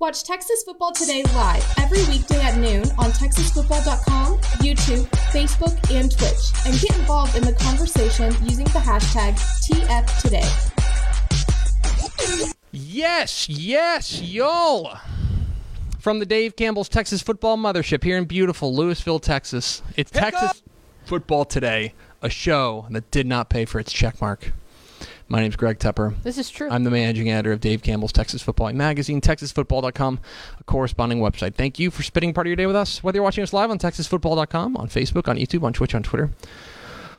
Watch Texas Football Today live every weekday at noon on TexasFootball.com, YouTube, Facebook, and Twitch, and get involved in the conversation using the hashtag TFToday. Yes, yes, y'all. From the Dave Campbell's Texas Football Mothership here in beautiful Lewisville, Texas. It's Texas Football Today, a show that did not pay for its checkmark. My name's Greg Tepper. This is true. I'm the managing editor of Dave Campbell's Texas Football Magazine, TexasFootball.com, a corresponding website. Thank you for spending part of your day with us, whether you're watching us live on TexasFootball.com, on Facebook, on YouTube, on Twitch, on Twitter,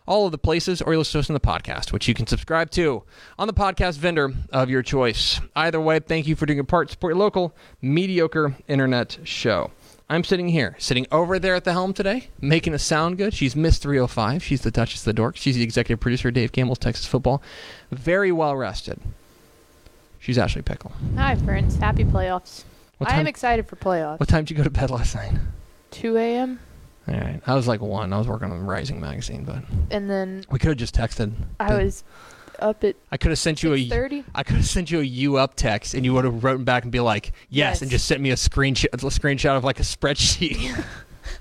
all of the places, or you're listening to us on the podcast, which you can subscribe to on the podcast vendor of your choice. Either way, thank you for doing your part. Support your local mediocre internet show. I'm sitting here, sitting over there at the helm today, making us sound good. She's Miss 305. She's the Duchess of the Dork. She's the executive producer of Dave Campbell's Texas Football. Very well rested. She's Ashley Pickle. Hi, friends. Happy playoffs. What I am excited for playoffs. what time did you go to bed last night? 2 a.m. All right. I was like one. I was working on Rising magazine, but and then we could have just texted. I was up at I could have sent you a 6:30. I could have sent you a you up text and you would have written back and be like, yes, Yes. and just sent me a screenshot a screenshot of like a spreadsheet.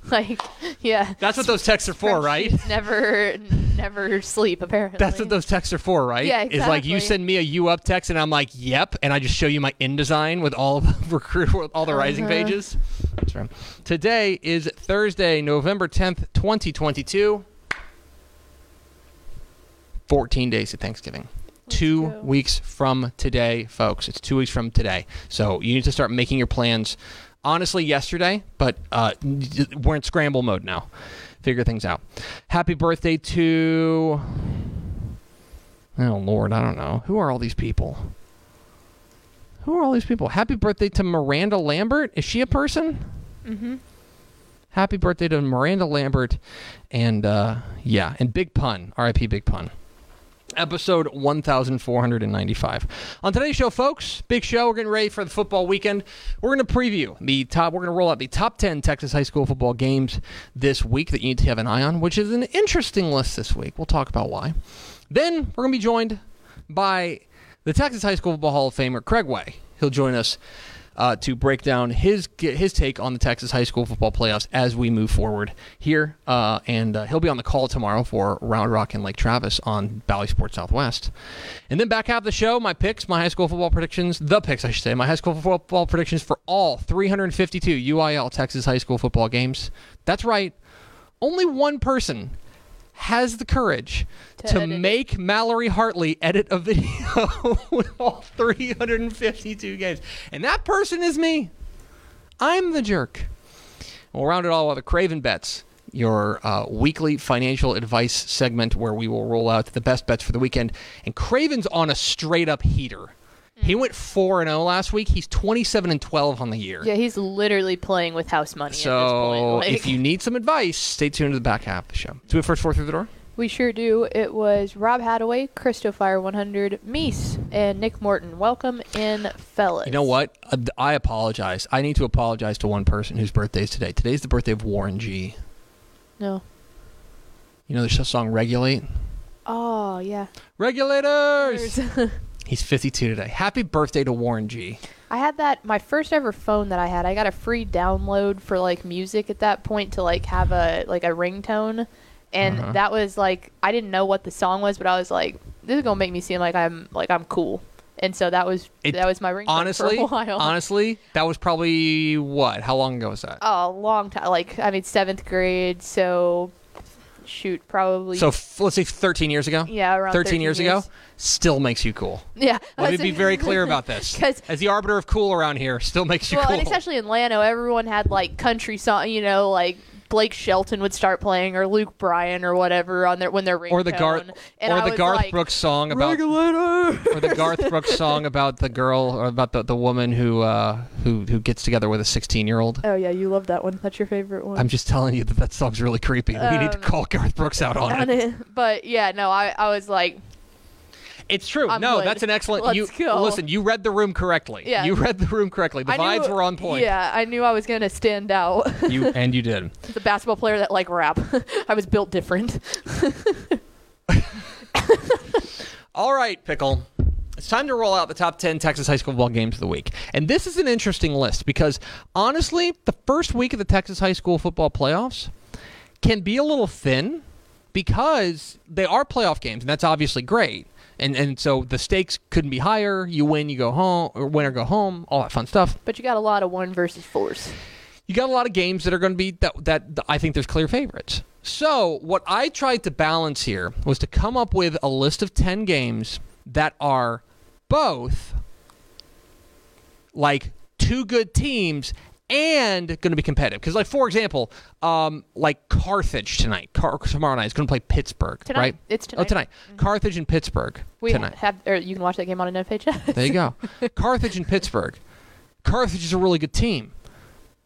like, yeah. That's what those texts are for, right? Never, never sleep. Apparently. That's what those texts are for, right? Yeah, exactly. Is like you send me a you up text and I'm like, yep, and I just show you my InDesign with all of recruit with all the rising Uh-huh. pages. That's right. Today is Thursday, November 10th, 2022. 14 days to Thanksgiving. two go. weeks from today, folks. It's two weeks from today. So you need to start making your plans. Honestly, yesterday, but uh, we're in scramble mode now. Figure things out. Happy birthday to. Oh, Lord, I don't know. Who are all these people? Who are all these people? Happy birthday to Miranda Lambert. Is she a person? Mm-hmm. Happy birthday to Miranda Lambert, and uh, yeah, and Big Pun, R.I.P. Big Pun. Episode 1495. On today's show, folks, big show. We're getting ready for the football weekend. We're going to preview the top, we're going to roll out the top 10 Texas high school football games this week that you need to have an eye on, which is an interesting list this week. We'll talk about why. Then we're going to be joined by the Texas High School Football Hall of Famer, Craig Way. He'll join us uh, to break down his his take on the Texas high school football playoffs as we move forward here. Uh, and uh, he'll be on the call tomorrow for Round Rock and Lake Travis on Bally Sports Southwest. And then back half the show, my picks, my high school football predictions, the picks I should say, my high school football predictions for all 352 UIL Texas high school football games. That's right. Only one person has the courage To to, make Mallory Hartley edit a video with all 352 games. And that person is me. I'm the jerk. We'll round it all out with Craven Bets, your uh, weekly financial advice segment where we will roll out the best bets for the weekend. And Craven's on a straight up heater. He went 4 and 0 last week. He's 27 and 12 on the year. Yeah, he's literally playing with house money at this So point. Like, if you need some advice, stay tuned to the back half of the show. Do we have first four through the door? we sure do. It was Rob Hadaway, Christo Fire 100, Meese, and Nick Morton. Welcome in, fellas. You know what? Uh, I apologize. I need to apologize to one person whose birthday is today. Today's the birthday of Warren G. No. You know the song Regulate? Oh yeah. Regulators! He's 52 today. Happy birthday to Warren G. I had that my first ever phone that I had. I got a free download for like music at that point to like have a like a ringtone, and uh-huh. that was like I didn't know what the song was, but I was like, this is gonna make me seem like I'm like I'm cool. and so that was It- that was my ringtone honestly, for a while. honestly, that was probably what? How long ago was that? a long time, like I mean seventh grade, so shoot, probably so f- let's say 13 years ago. yeah, around 13 years, ago, still makes you cool. Yeah, Let me be very clear about this. As the arbiter of cool around here, still makes you well, cool. and especially in Lano, everyone had like country song, you know, like Blake Shelton would start playing or Luke Bryan or whatever on their when their ringtone. or the Garth, and or I the Garth like, Brooks song about, Regulator. or the Garth Brooks song about the girl or about the, the woman who uh, who who gets together with a 16 year old. Oh yeah, you love that one. That's your favorite one. I'm just telling you that that song's really creepy. we need to Um, call Garth Brooks out on On it. it. But yeah, no, I, I was like, It's true. I'm no, good. that's an excellent. Let's you go. listen. You read the room correctly. Yeah. You read the room correctly. The I knew- vibes were on point. Yeah, I knew I was gonna stand out. You and you did. the basketball player that like rap. I was built different. All right, Pickle. It's time to roll out the top 10 Texas high school football games of the week. And this is an interesting list because honestly, the first week of the Texas high school football playoffs can be a little thin because they are playoff games, and that's obviously great. And and so the stakes couldn't be higher. You win, you go home, or win or go home, all that fun stuff. But you got a lot of one versus fours. you got a lot of games that are going to be that, that I think there's clear favorites. So what I tried to balance here was to come up with a list of 10 games that are both like two good teams and going to be competitive. Because like for example, um, like Carthage tonight, Car- tomorrow night is going to play Pittsburgh, Tonight. right? It's Oh, tonight. Mm-hmm. tonight. Carthage and Pittsburgh We tonight. have, or you can watch that game on NFHS. There you go. Carthage and Pittsburgh. Carthage is a really good team,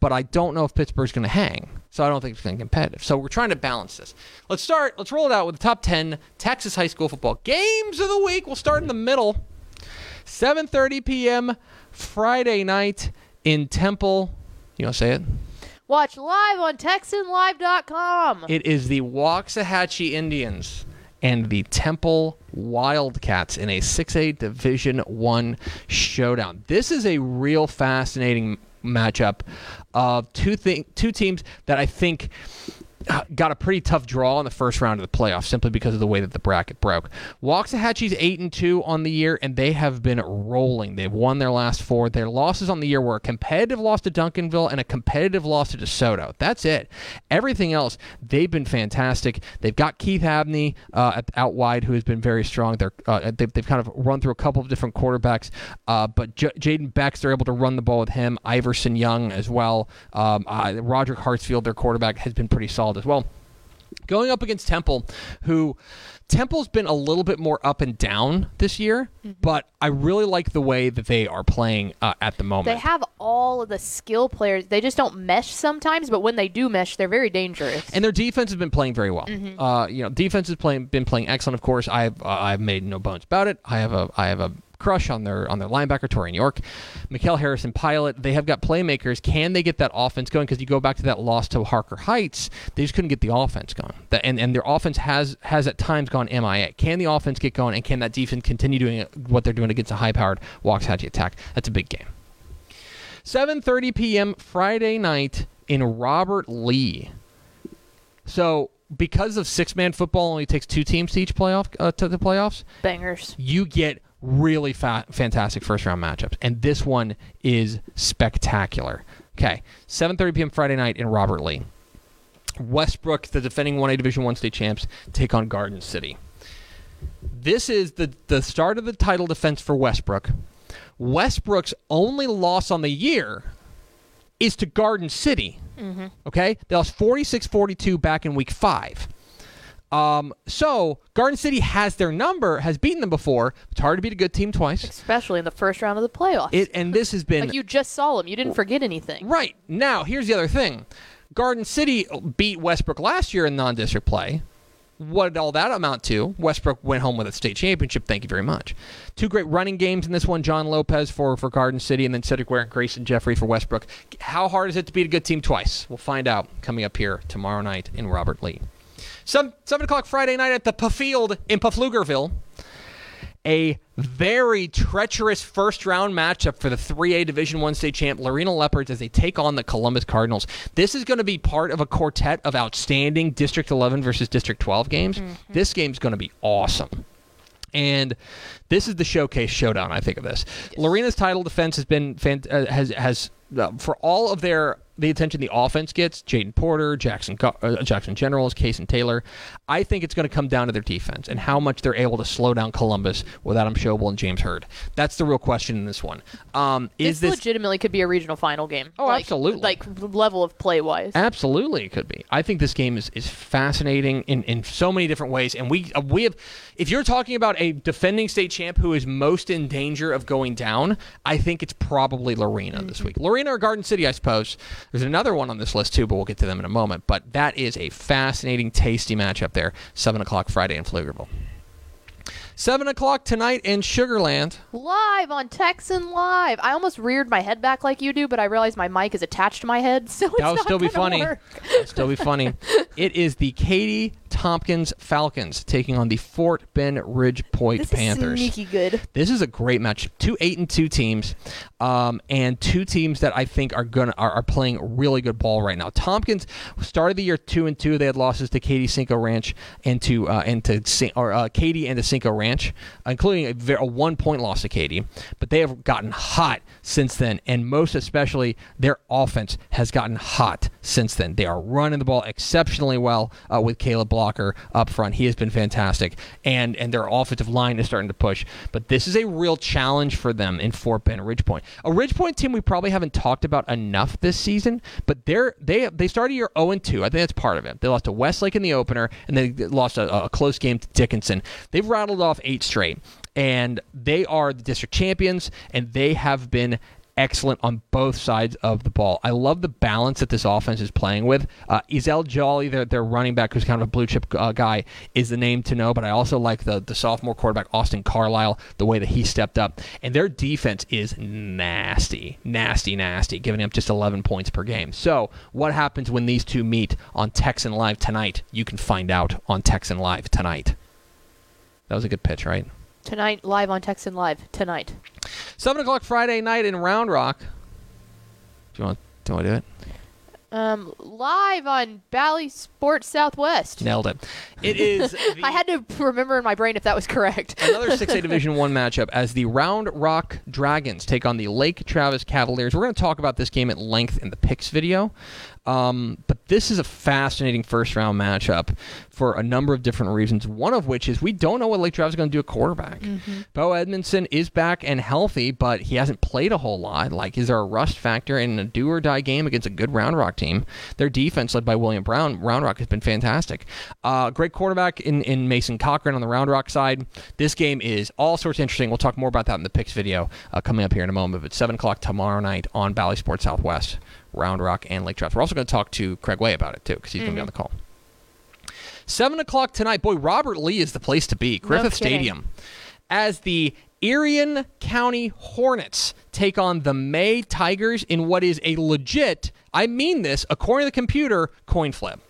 but I don't know if Pittsburgh's going to hang. So I don't think it's going to be competitive. So we're trying to balance this. Let's start. Let's roll it out with the top 10 Texas high school football games of the week. We'll start in the middle. 7:30 p.m. Friday night in Temple. You want to say it? Watch live on TexanLive.com. It is the Waxahachie Indians and the Temple Wildcats in a 6A Division 1 showdown. This is a real fascinating matchup of two thi- two teams that I think got a pretty tough draw in the first round of the playoffs simply because of the way that the bracket broke. Waxahachie's 8 and 2 on the year and they have been rolling. They've won their last four. Their losses on the year were a competitive loss to Duncanville and a competitive loss to DeSoto. That's it. Everything else, they've been fantastic. They've got Keith Abney uh, out wide who has been very strong. They're uh, they've, they've kind of run through a couple of different quarterbacks, uh, but J- Jaden Becks they're able to run the ball with him. Iverson Young as well. Um, Roderick Hartsfield, their quarterback, has been pretty solid as well. Going up against Temple, who Temple's been a little bit more up and down this year, but I really like the way that they are playing uh, at the moment. They have all of the skill players. They just don't mesh sometimes, but when they do mesh, they're very dangerous. and their defense has been playing very well. Mm-hmm. Uh, you know, defense has playing been playing excellent. Of course, I've uh, I've made no bones about it. I have a I have a crush on their on their linebacker Torian York, Mikael Harrison Pilot. They have got playmakers. Can they get that offense going? Because you go back to that loss to Harker Heights, they just couldn't get the offense going. That, and and their offense has has at times gone MIA. Can the offense get going? And can that defense continue doing what they're doing against a high powered Waxahachie attack? That's a big game. 7:30 p.m. Friday night in Robert Lee. So, because of six-man football only takes two teams to each playoff uh, to the playoffs, Bangers. you get really fa- fantastic first-round matchups, and this one is spectacular. Okay, 7:30 p.m. Friday night in Robert Lee. Westbrook, the defending 1A Division One state champs, take on Garden City. This is the the start of the title defense for Westbrook. Westbrook's only loss on the year is to Garden City. Mm-hmm. Okay? They lost 46 42 back in week five. Um, so Garden City has their number, has beaten them before. It's hard to beat a good team twice. Especially in the first round of the playoffs. It and this has been like you just saw them. You didn't forget anything. right now. Here's the other thing: Garden City beat Westbrook last year in non-district play. What did all that amount to? Westbrook went home with a state championship. Thank you very much. Two great running games in this one. John Lopez for, for Garden City, and then Cedric Ware and Grayson Jeffrey for Westbrook. How hard is it to beat a good team twice? We'll find out coming up here tomorrow night in Robert Lee. Seven, 7 o'clock Friday night at the Pfield in Pflugerville. A very treacherous first round matchup for the 3A Division 1 state champ Lorena Leopards as they take on the Columbus Cardinals. This is going to be part of a quartet of outstanding District 11 versus District 12 games. This game's going to be awesome. And this is the showcase showdown. I think of this. Lorena's title defense has been fan- uh, has has uh, for all of their the attention the offense gets. Jaden Porter, Jackson uh, Jackson Generals, Case and Taylor. I think it's going to come down to their defense and how much they're able to slow down Columbus with Adam Schobel and James Hurd. That's the real question in this one. Um, is this, this legitimately could be a regional final game? Oh, Like- absolutely. Like level of play wise. Absolutely, it could be. I think this game is, is fascinating in, in so many different ways. And we uh, we have, if you're talking about a defending state champ who is most in danger of going down, I think it's probably Lorena this week. Lorena or Garden City, I suppose. There's another one on this list too, but we'll get to them in a moment. But that is a fascinating, tasty matchup there. Seven o'clock Friday in Pflugerville. Seven o'clock tonight in Sugarland. Live on Texan Live. I almost reared my head back like you do, but I realized my mic is attached to my head, so it's That would not still be funny. work. That'll still be funny. It is the Katy Tompkins Falcons taking on the Fort Bend Ridge Point This Panthers. is sneaky good. This is a great match. Two eight and two teams, um, and two teams that I think are gonna are, are playing really good ball right now. Tompkins started the year two and two. They had losses to Katy Cinco Ranch and to uh, and to or uh, Katy and to Cinco Ranch, including a, ver- a one point loss to Katy. But they have gotten hot since then, and most especially their offense has gotten hot since then. They are running the ball exceptionally well uh, with Caleb Blocker up front. He has been fantastic, and and their offensive line is starting to push. But this is a real challenge for them in Fort Bend Ridgepoint, a Ridgepoint team we probably haven't talked about enough this season. But they're they they started year 0 and 2. I think that's part of it. They lost to Westlake in the opener, and they lost a, a close game to Dickinson. They've rattled off eight straight, and they are the district champions, and they have been excellent on both sides of the ball. I love the balance that this offense is playing with. Uh, Jolly, their, their running back, who's kind of a blue chip uh, guy, is the name to know, but I also like the, the sophomore quarterback, Austin Carlisle, the way that he stepped up. And their defense is nasty, nasty, nasty, giving up just 11 points per game. So, what happens when these two meet on Texan Live tonight? You can find out on Texan Live tonight. That was a good pitch, right? Tonight, live on Texan Live. Tonight. Seven o'clock Friday night in Round Rock. Do you want? Do you want to do it? Um, live on Bally Sports Southwest. Nailed it. It is. The, I had to remember in my brain if that was correct. another 6A Division One matchup as the Round Rock Dragons take on the Lake Travis Cavaliers. We're going to talk about this game at length in the picks video. Um, but this is a fascinating first round matchup for a number of different reasons. One of which is we don't know what Lake Travis is going to do at quarterback. Bo Edmondson is back and healthy, but he hasn't played a whole lot. Like, is there a rust factor in a do or die game against a good Round Rock team? Their defense, led by William Brown, Round Rock has been fantastic. Uh, great quarterback in, in Mason Cochran on the Round Rock side. This game is all sorts of interesting. We'll talk more about that in the picks video uh, coming up here in a moment. But 7 o'clock tomorrow night on Bally Sports Southwest. Round Rock and Lake Travis. We're also going to talk to Craig Way about it too, because he's going to be on the call. Seven o'clock tonight. Boy, Robert Lee is the place to be. Griffith kidding. Stadium, as the Irion County Hornets take on the May Tigers in what is a legit, I mean this, according to the computer, coin flip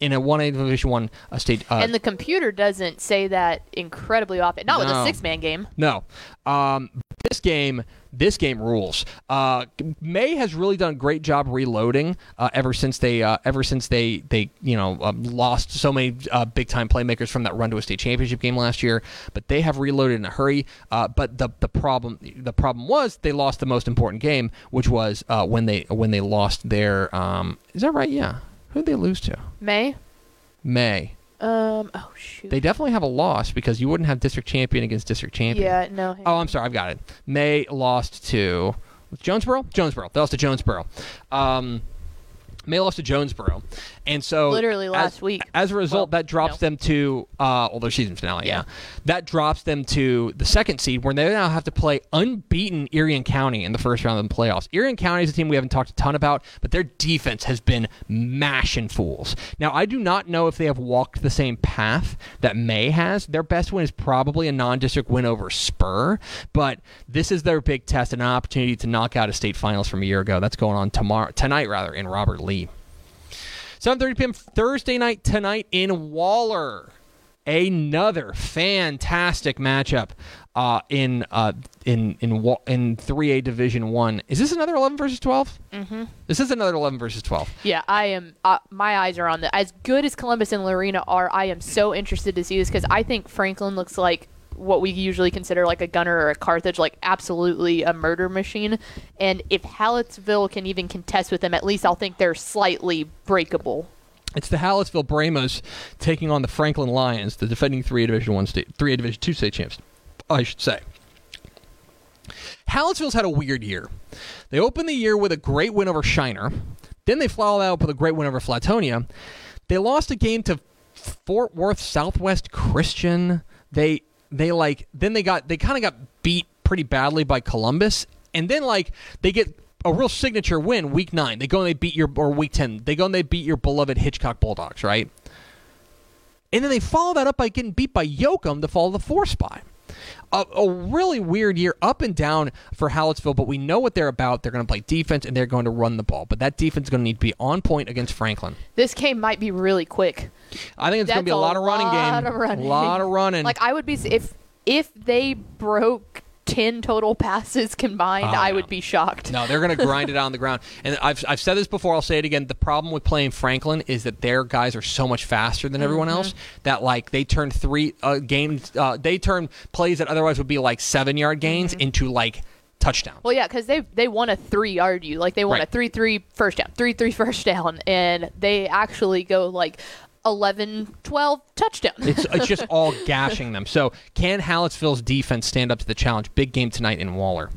in a one A Division One uh, state. Uh, and the computer doesn't say that incredibly often. Not with a six man game. No. Um, this game, this game rules. Uh, May has really done a great job reloading uh, ever since they, uh, ever since they, they, you know, um, lost so many uh, big time playmakers from that run to a state championship game last year. But they have reloaded in a hurry. Uh, but the the problem, the problem was they lost the most important game, which was uh, when they when they lost their. Um, is that right? Yeah. Who did they lose to? May. May. Um. Oh shoot. They definitely have a loss because you wouldn't have district champion against district champion. yeah. No. Oh. I'm sorry. I've got it. May lost to Jonesboro. Jonesboro. They lost to Jonesboro. Um, May lost to Jonesboro, and so Literally last as, week. As a result, Well, that drops no. them to uh, well, their season finale. Yeah. Yeah. that drops them to the second seed, where they now have to play unbeaten Irion County in the first round of the playoffs. Irion County is a team we haven't talked a ton about, but their defense has been mashing fools. Now, I do not know if they have walked the same path that May has. Their best win is probably a non-district win over Spur, but this is their big test and an opportunity to knock out a state finals from a year ago. That's going on tomorrow, tonight rather, in Robert Lee. 7:30 p.m. Thursday night tonight in Waller. Another fantastic matchup uh, in uh, in in in 3A Division One. Is this another 11 versus 12? Mm-hmm. This is another 11 versus 12. Yeah, I am. Uh, my eyes are on the. As good as Columbus and Lorena are, I am so interested to see this because I think Franklin looks like what we usually consider like a gunner or a Carthage, like absolutely a murder machine. And if Hallettsville can even contest with them, at least I'll think they're slightly breakable. It's the Hallettsville Brahmas taking on the Franklin Lions, the defending three A Division One state, three A Division Two state champs. I should say. Hallettsville's had a weird year. They opened the year with a great win over Shiner. Then they followed that up with a great win over Flatonia. They lost a game to Fort Worth Southwest Christian. They they like then they got they kind of got beat pretty badly by Columbus, and then like they get a real signature win week nine. They go and they beat your or week ten. They go and they beat your beloved Hitchcock Bulldogs, right? And then they follow that up by getting beat by Yoakum to follow the four spot. A, a, really weird year, up and down for Hallettsville, but we know what they're about. They're going to play defense and they're going to run the ball. But that defense is going to need to be on point against Franklin. This game might be really quick. I think it's going to be a, lot of running game. Of running. A lot of running. Like I would be if if they broke 10 total passes combined, Oh, I no. would be shocked. No, they're going to grind it on the ground. And I've, I've said this before, I'll say it again. The problem with playing Franklin is that their guys are so much faster than everyone Mm-hmm. else that, like, they turn three uh, games, uh, they turn plays that otherwise would be like seven yard gains Mm-hmm. into like touchdowns. Well, yeah, because they they won a three yard you like they won Right. a three three first down, three three first down, and they actually go like 11, 12 touchdown. It's, it's just all gashing them. So, can Hallettsville's defense stand up to the challenge? Big game tonight in Waller.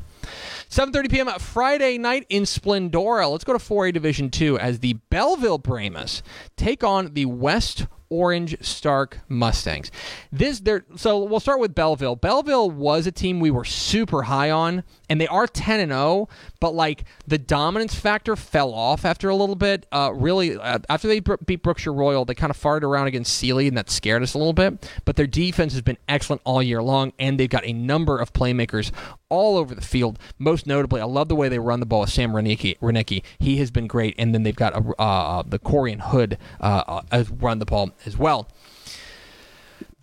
7:30 p.m. Friday night in Splendora. Let's go to 4A Division 2 as the Bellville Brahmas take on the West Orange Stark Mustangs. This there so we'll start with Bellville. Bellville was a team we were super high on and they are 10 and 0, but like the dominance factor fell off after a little bit. Uh, really uh, after they beat Brookshire Royal, they kind of farted around against Sealy and that scared us a little bit, but their defense has been excellent all year long and they've got a number of playmakers all over the field. Most notably, I love the way they run the ball with Sam Renicki. He has been great, and then they've got a, uh, the Corian Hood uh, uh, run the ball as well.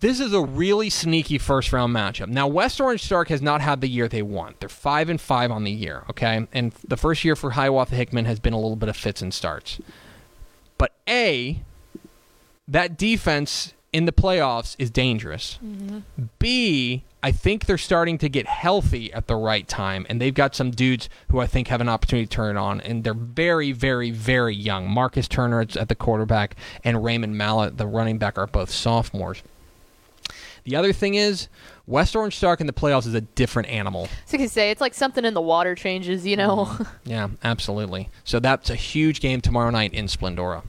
This is a really sneaky first round matchup. Now, West Orange Stark has not had the year they want. They're five and five on the year. Okay, and the first year for Hiawatha Hickman has been a little bit of fits and starts. But a that defense in the playoffs is dangerous. B, I think they're starting to get healthy at the right time, and they've got some dudes who I think have an opportunity to turn it on, and they're very, very, very young. Marcus Turner at the quarterback, and Raymond Mallet, the running back, are both sophomores. The other thing is, West Orange Stark in the playoffs is a different animal. So can say it's like something in the water changes, you know. Mm-hmm. Yeah, absolutely. So that's a huge game tomorrow night in Splendora.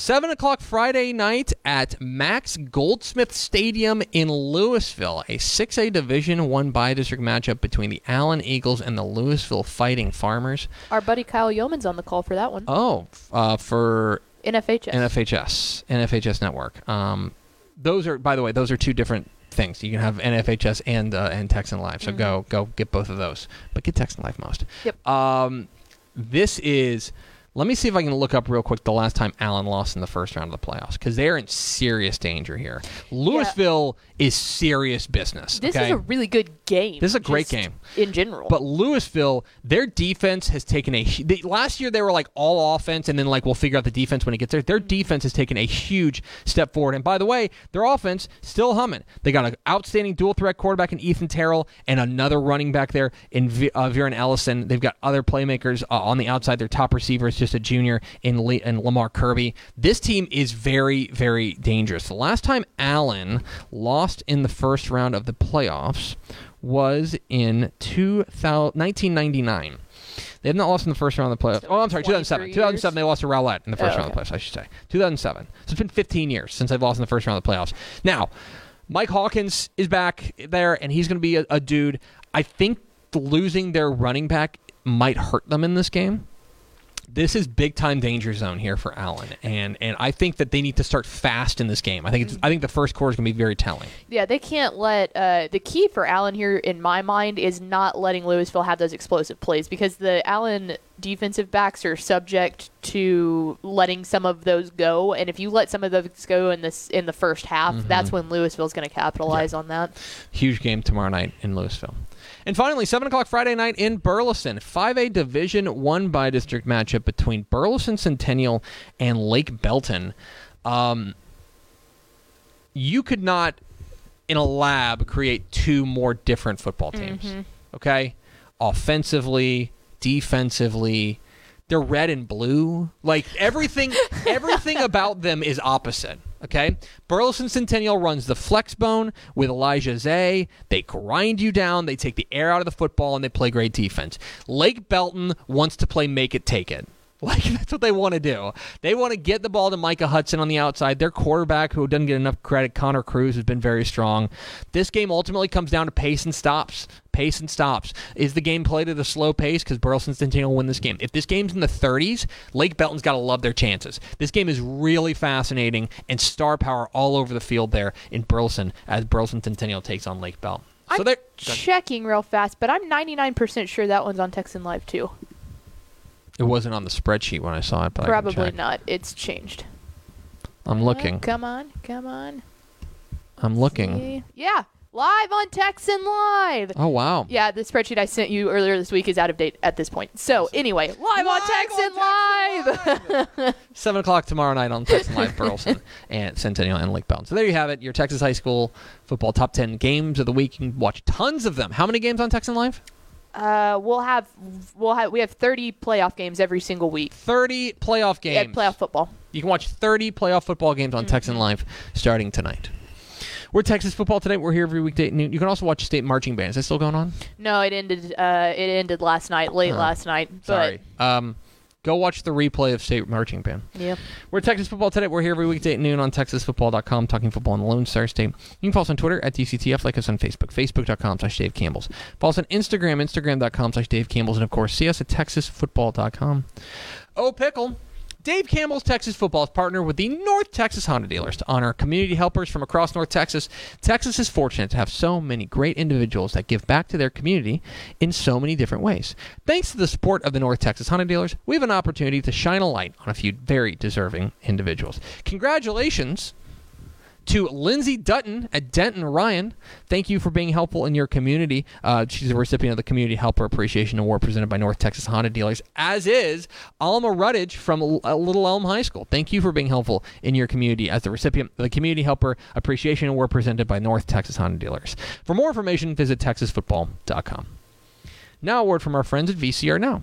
7 o'clock Friday night at Max Goldsmith Stadium in Lewisville, a 6A Division 1 by district matchup between the Allen Eagles and the Lewisville Fighting Farmers. Our buddy Kyle Yeoman's on the call for that one. Oh, uh, for NFHS. NFHS, NFHS Network. Um, those are, by the way, those are two different things. You can have NFHS and uh, and Texan Live. So go go get both of those, but get Texan Live most. Yep. Um, this is. Let me see if I can look up real quick the last time Allen lost in the first round of the playoffs because they're in serious danger here. Lewisville is serious business. this okay? is a really good game. This is a great game. in general. But Lewisville, their defense has taken a. They, last year they were like all offense, and then like we'll figure out the defense when it gets there. Their defense has taken a huge step forward. And by the way, their offense still humming. They got an outstanding dual threat quarterback in Ethan Terrell, and another running back there in v- uh, Viren Ellison. They've got other playmakers uh, on the outside. Their top receiver is just a junior in, Le- in Lamar Kirby. This team is very, very dangerous. The last time Allen lost in the first round of the playoffs was in 2000, 1999. They have not lost in the first round of the playoffs. Oh, I'm sorry, 2007. 23 2007, they lost to Rowlett in the first Oh, round of the playoffs, I should say. 2007. So it's been 15 years since they've lost in the first round of the playoffs. Now, Mike Hawkins is back there, and he's going to be a, a dude. I think losing their running back might hurt them in this game. This is big time danger zone here for Allen, and and I think that they need to start fast in this game. I think it's, I think the first quarter is going to be very telling. yeah, they can't let uh, the key for Allen here, in my mind, is not letting Lewisville have those explosive plays because the Allen defensive backs are subject to letting some of those go, and if you let some of those go in this in the first half, Mm-hmm. that's when Lewisville's going to capitalize on that. Huge game tomorrow night in Lewisville. And finally, 7 o'clock Friday night in Burleson. 5A Division 1 by district matchup between Burleson Centennial and Lake Belton. Um, you could not in a lab create two more different football teams. Okay? Offensively, defensively, they're red and blue. Like everything everything about them is opposite. Okay? Burleson Centennial runs the flex bone with Elijah Zay. They grind you down, they take the air out of the football, and they play great defense. Lake Belton wants to play make it take it. Like that's what they want to do. They want to get the ball to Micah Hudson on the outside. Their quarterback, who doesn't get enough credit, Connor Cruz, has been very strong. This game ultimately comes down to pace and stops. Pace and stops. Is the game played at a slow pace? Because Burleson Centennial will win this game. If this game's in the 30s, Lake Belton's got to love their chances. This game is really fascinating and star power all over the field there in Burleson as Burleson Centennial takes on Lake Belton. So I'm they're checking real fast, but I'm 99% sure that one's on Texan Live too. It wasn't on the spreadsheet when I saw it, but Probably not. It's changed. I'm looking. Come on, come on. I'm looking. See? Yeah, live on Texan Live. Oh wow. Yeah, the spreadsheet I sent you earlier this week is out of date at this point. So anyway, live, on Texan Live. Seven o'clock tomorrow night on Texan Live Burleson and Centennial and Lake Belton. So there you have it. Your Texas high school football top ten games of the week. You can watch tons of them. How many games on Texan Live? Uh, we'll have we'll have we have 30 playoff games every single week. Thirty playoff Yeah, games. playoff football. You can watch thirty playoff football games on Texan Live starting tonight. We're Texas football today. We're here every weekday at noon. You can also watch state marching band. Is that still going on? No, it ended. Uh, it ended last night, late Oh, last night. But Sorry. Um, go watch the replay of state marching band. Yep. We're Texas Football Today. We're here every weekday at noon on TexasFootball.com, talking football in the Lone Star State. You can follow us on Twitter at DCTF, like us on Facebook, Facebook.com slash Dave Campbell's. Follow us on Instagram, Instagram.com slash Dave Campbell's, and of course, see us at TexasFootball.com. Oh, Pickle. Dave Campbell's Texas Football is partnered with the North Texas Honda dealers to honor community helpers from across North Texas. Texas is fortunate to have so many great individuals that give back to their community in so many different ways. Thanks to the support of the North Texas Honda dealers, we have an opportunity to shine a light on a few very deserving individuals. Congratulations to Lindsay Dutton at Denton Ryan. Thank you for being helpful in your community. Uh, she's a recipient of the Community Helper Appreciation Award presented by North Texas Honda Dealers, as is Alma Ruddage from uh, Little Elm High School. Thank you for being helpful in your community as the recipient of the Community Helper Appreciation Award presented by North Texas Honda Dealers. For more information, visit texasfootball.com. Now, a word from our friends at VCR Now.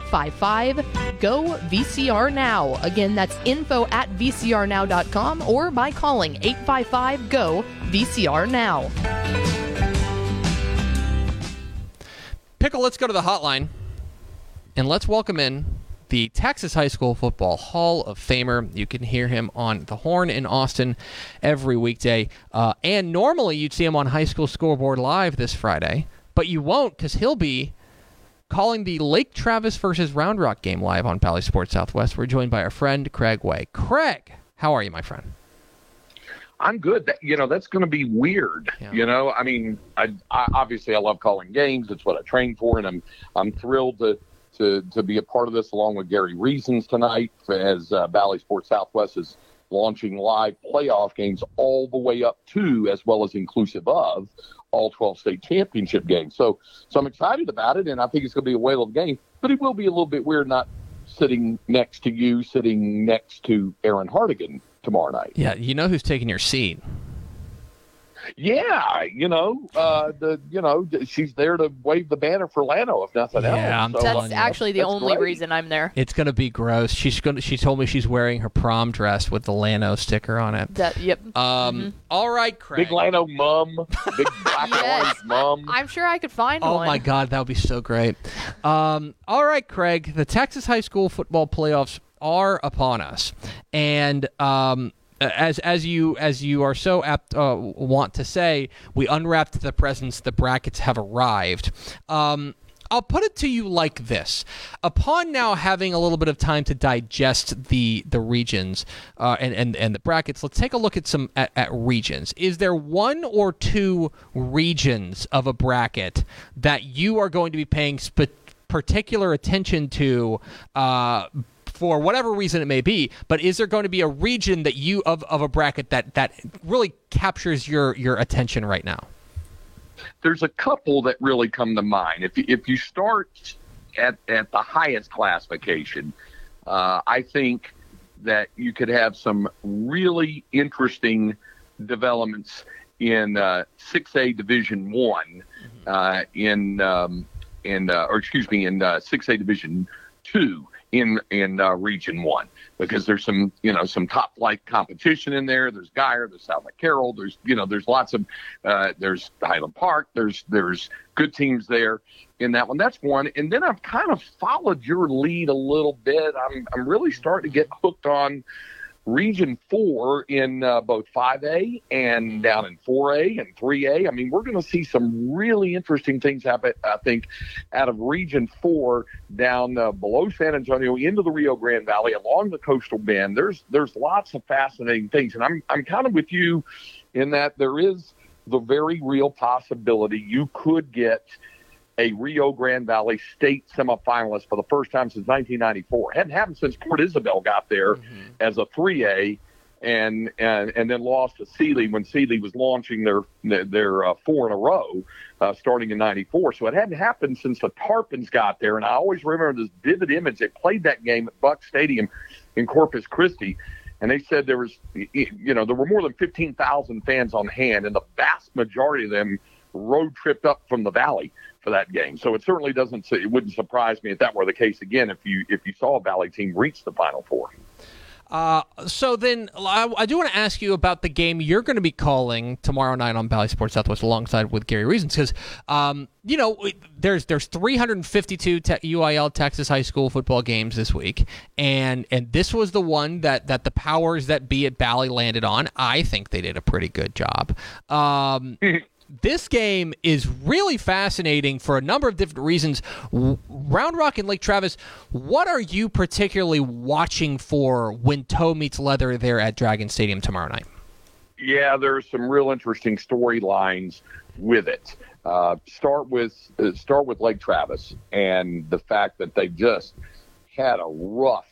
855 GO VCR Now. Again, that's info at vcrnow.com or by calling 855 GO VCR Now. Pickle, let's go to the hotline and let's welcome in the Texas High School Football Hall of Famer. You can hear him on the Horn in Austin every weekday. Uh, and normally you'd see him on High School Scoreboard Live this Friday, but you won't because he'll be calling the Lake Travis versus Round Rock game live on Bally Sports Southwest. We're joined by our friend Craig Way. Craig, how are you, my friend? I'm good. That, you know, that's going to be weird. Yeah. You know, I mean, I, I obviously I love calling games. It's what I train for, and I'm I'm thrilled to to to be a part of this along with Gary Reasons tonight as uh, Bally Sports Southwest is launching live playoff games all the way up to as well as inclusive of all 12 state championship games. So so I'm excited about it, and I think it's going to be a whale of a game. But it will be a little bit weird not sitting next to you, sitting next to Aaron Hardigan tomorrow night. Yeah, you know who's taking your seat. Yeah, you know, uh, the you know she's there to wave the banner for Lano if nothing Yeah, I'm else. So, That's you. actually the That's only great. reason I'm there. It's gonna be gross. She's gonna. She told me she's wearing her prom dress with the Lano sticker on it. That yep. Um. all right, Craig. big Lano mum, big black Yes. orange mum. I'm sure I could find Oh one. my God, that would be so great. Um, all right, Craig. The Texas high school football playoffs are upon us, and um, as as you as you are so apt uh, want to say, we unwrapped the presents. The brackets have arrived. Um, I'll put it to you like this: Upon now having a little bit of time to digest the the regions uh, and, and and the brackets, let's take a look at some at, at regions. Is there one or two regions of a bracket that you are going to be paying sp- particular attention to? Uh, for whatever reason it may be, but is there going to be a region that you of, of a bracket that that really captures your your attention right now? there's a couple that really come to mind. If you, if you start at at the highest classification, uh, I think that you could have some really interesting developments in uh, 6A Division One, uh, in um, in uh, or excuse me, in uh, 6A Division Two in in uh, Region One because there's some you know some top flight competition in there. There's Guyer, there's South Carroll, there's you know there's lots of uh, there's Highland Park, there's there's good teams there in that one. That's one. And then I've kind of followed your lead a little bit. I'm I'm really starting to get hooked on Region Four in uh, both 5A and down in 4A and 3A. I mean, we're going to see some really interesting things happen. I think out of Region Four down uh, below San Antonio into the Rio Grande Valley along the coastal bend. There's there's lots of fascinating things, and I'm I'm kind of with you in that there is the very real possibility you could get a Rio Grande Valley state semifinalist for the first time since 1994. hadn't happened since Port Isabel got there as a 3A. And, and and then lost to Sealy when Sealy was launching their their uh, four in a row, uh, starting in '94. So it hadn't happened since the Tarpons got there. And I always remember this vivid image. They played that game at Buck Stadium in Corpus Christi, and they said there was, you know, there were more than 15,000 fans on hand, and the vast majority of them road tripped up from the valley for that game. So it certainly doesn't. It wouldn't surprise me if that were the case again. If you if you saw a Valley team reach the Final Four. Uh, so then I, I do want to ask you about the game you're going to be calling tomorrow night on Bally Sports Southwest alongside with Gary Reasons because um, you know there's there's 352 te- UIL Texas high school football games this week and and this was the one that that the powers that be at Bally landed on. I think they did a pretty good job. Um, this game is really fascinating for a number of different reasons. Round Rock and Lake Travis, what are you particularly watching for when toe meets leather there at Dragon Stadium tomorrow night? Yeah, there's some real interesting storylines with it. Uh, start with uh, start with Lake Travis and the fact that they just had a rough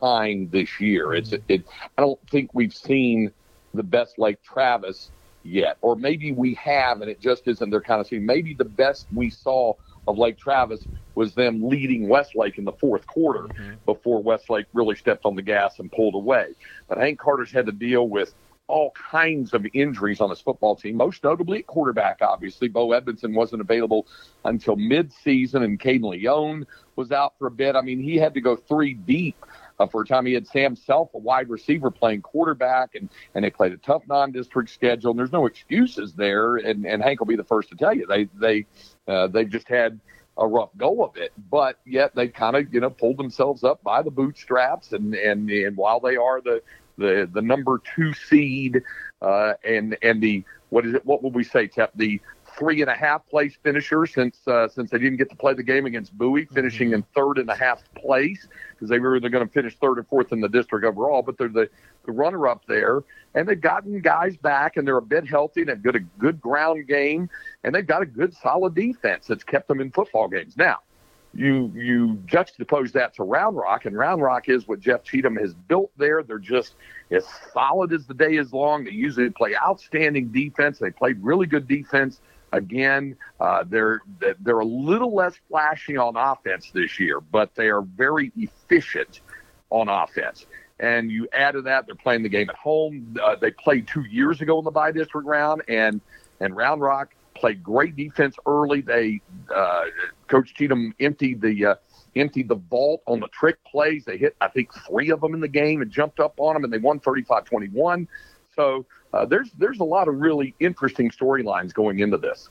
time this year. It's it. I don't think we've seen the best Lake Travis yet, or maybe we have, and it just isn't their kind of scene. Maybe the best we saw of Lake Travis was them leading Westlake in the fourth quarter mm-hmm. before Westlake really stepped on the gas and pulled away. But Hank Carter's had to deal with all kinds of injuries on his football team, most notably at quarterback, obviously. Bo Edmondson wasn't available until midseason, and Caden Leone was out for a bit. I mean, he had to go three deep uh, for a time. He had Sam Self, a wide receiver, playing quarterback, and, and they played a tough non-district schedule. And there's no excuses there, and, and Hank will be the first to tell you. They, they, uh, they've just had a rough go of it, but yet they kind of, you know, pulled themselves up by the bootstraps. And, and, and while they are the, the the number two seed uh, and and the what is it? What would we say, Tep? The three and a half place finisher since uh, since they didn't get to play the game against Bowie, finishing in third and a half place because they were either going to finish third or fourth in the district overall, but they're the, the runner up there, and they've gotten guys back, and they're a bit healthy, and they've got a good ground game, and they've got a good solid defense that's kept them in football games. Now, you you juxtapose that to Round Rock, and Round Rock is what Jeff Cheatham has built there. They're just as solid as the day is long. They usually play outstanding defense. They played really good defense again. Uh, they're they're a little less flashy on offense this year, but they are very efficient on offense. and you add to that, they're playing the game at home. Uh, they played two years ago in the by district round, and and Round Rock played great defense early. They uh, Coach Cheatham emptied the uh, emptied the vault on the trick plays. They hit I think three of them in the game and jumped up on them, and they won 35-21. So uh, there's there's a lot of really interesting storylines going into this.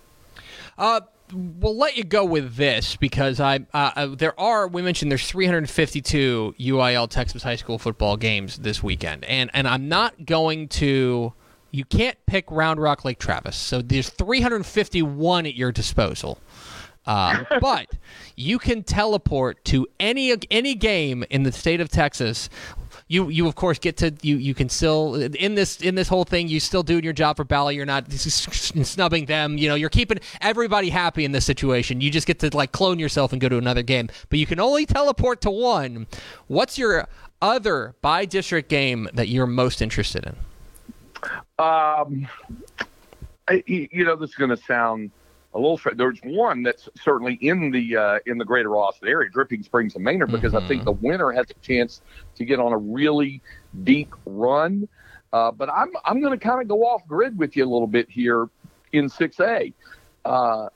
Uh, we'll let you go with this because I uh, uh there are we mentioned there's 352 UIL Texas high school football games this weekend, and and I'm not going to. You can't pick Round Rock Lake Travis, so there's 351 at your disposal. Uh, but you can teleport to any any game in the state of Texas you you of course get to you you can still in this in this whole thing you still doing your job for Bally. You're not snubbing them. You know you're keeping everybody happy in this situation. You just get to like clone yourself and go to another game, but you can only teleport to one. What's your other by district game that you're most interested in? Um, I, you know this is going to sound a little. There's one that's certainly in the uh, in the greater Austin area, Dripping Springs and Maynard, because mm-hmm. I think mm-hmm. the winner has a chance to get on a really deep run. Uh, but I'm I'm going to kind of go off grid with you a little bit here in 6A. Uh,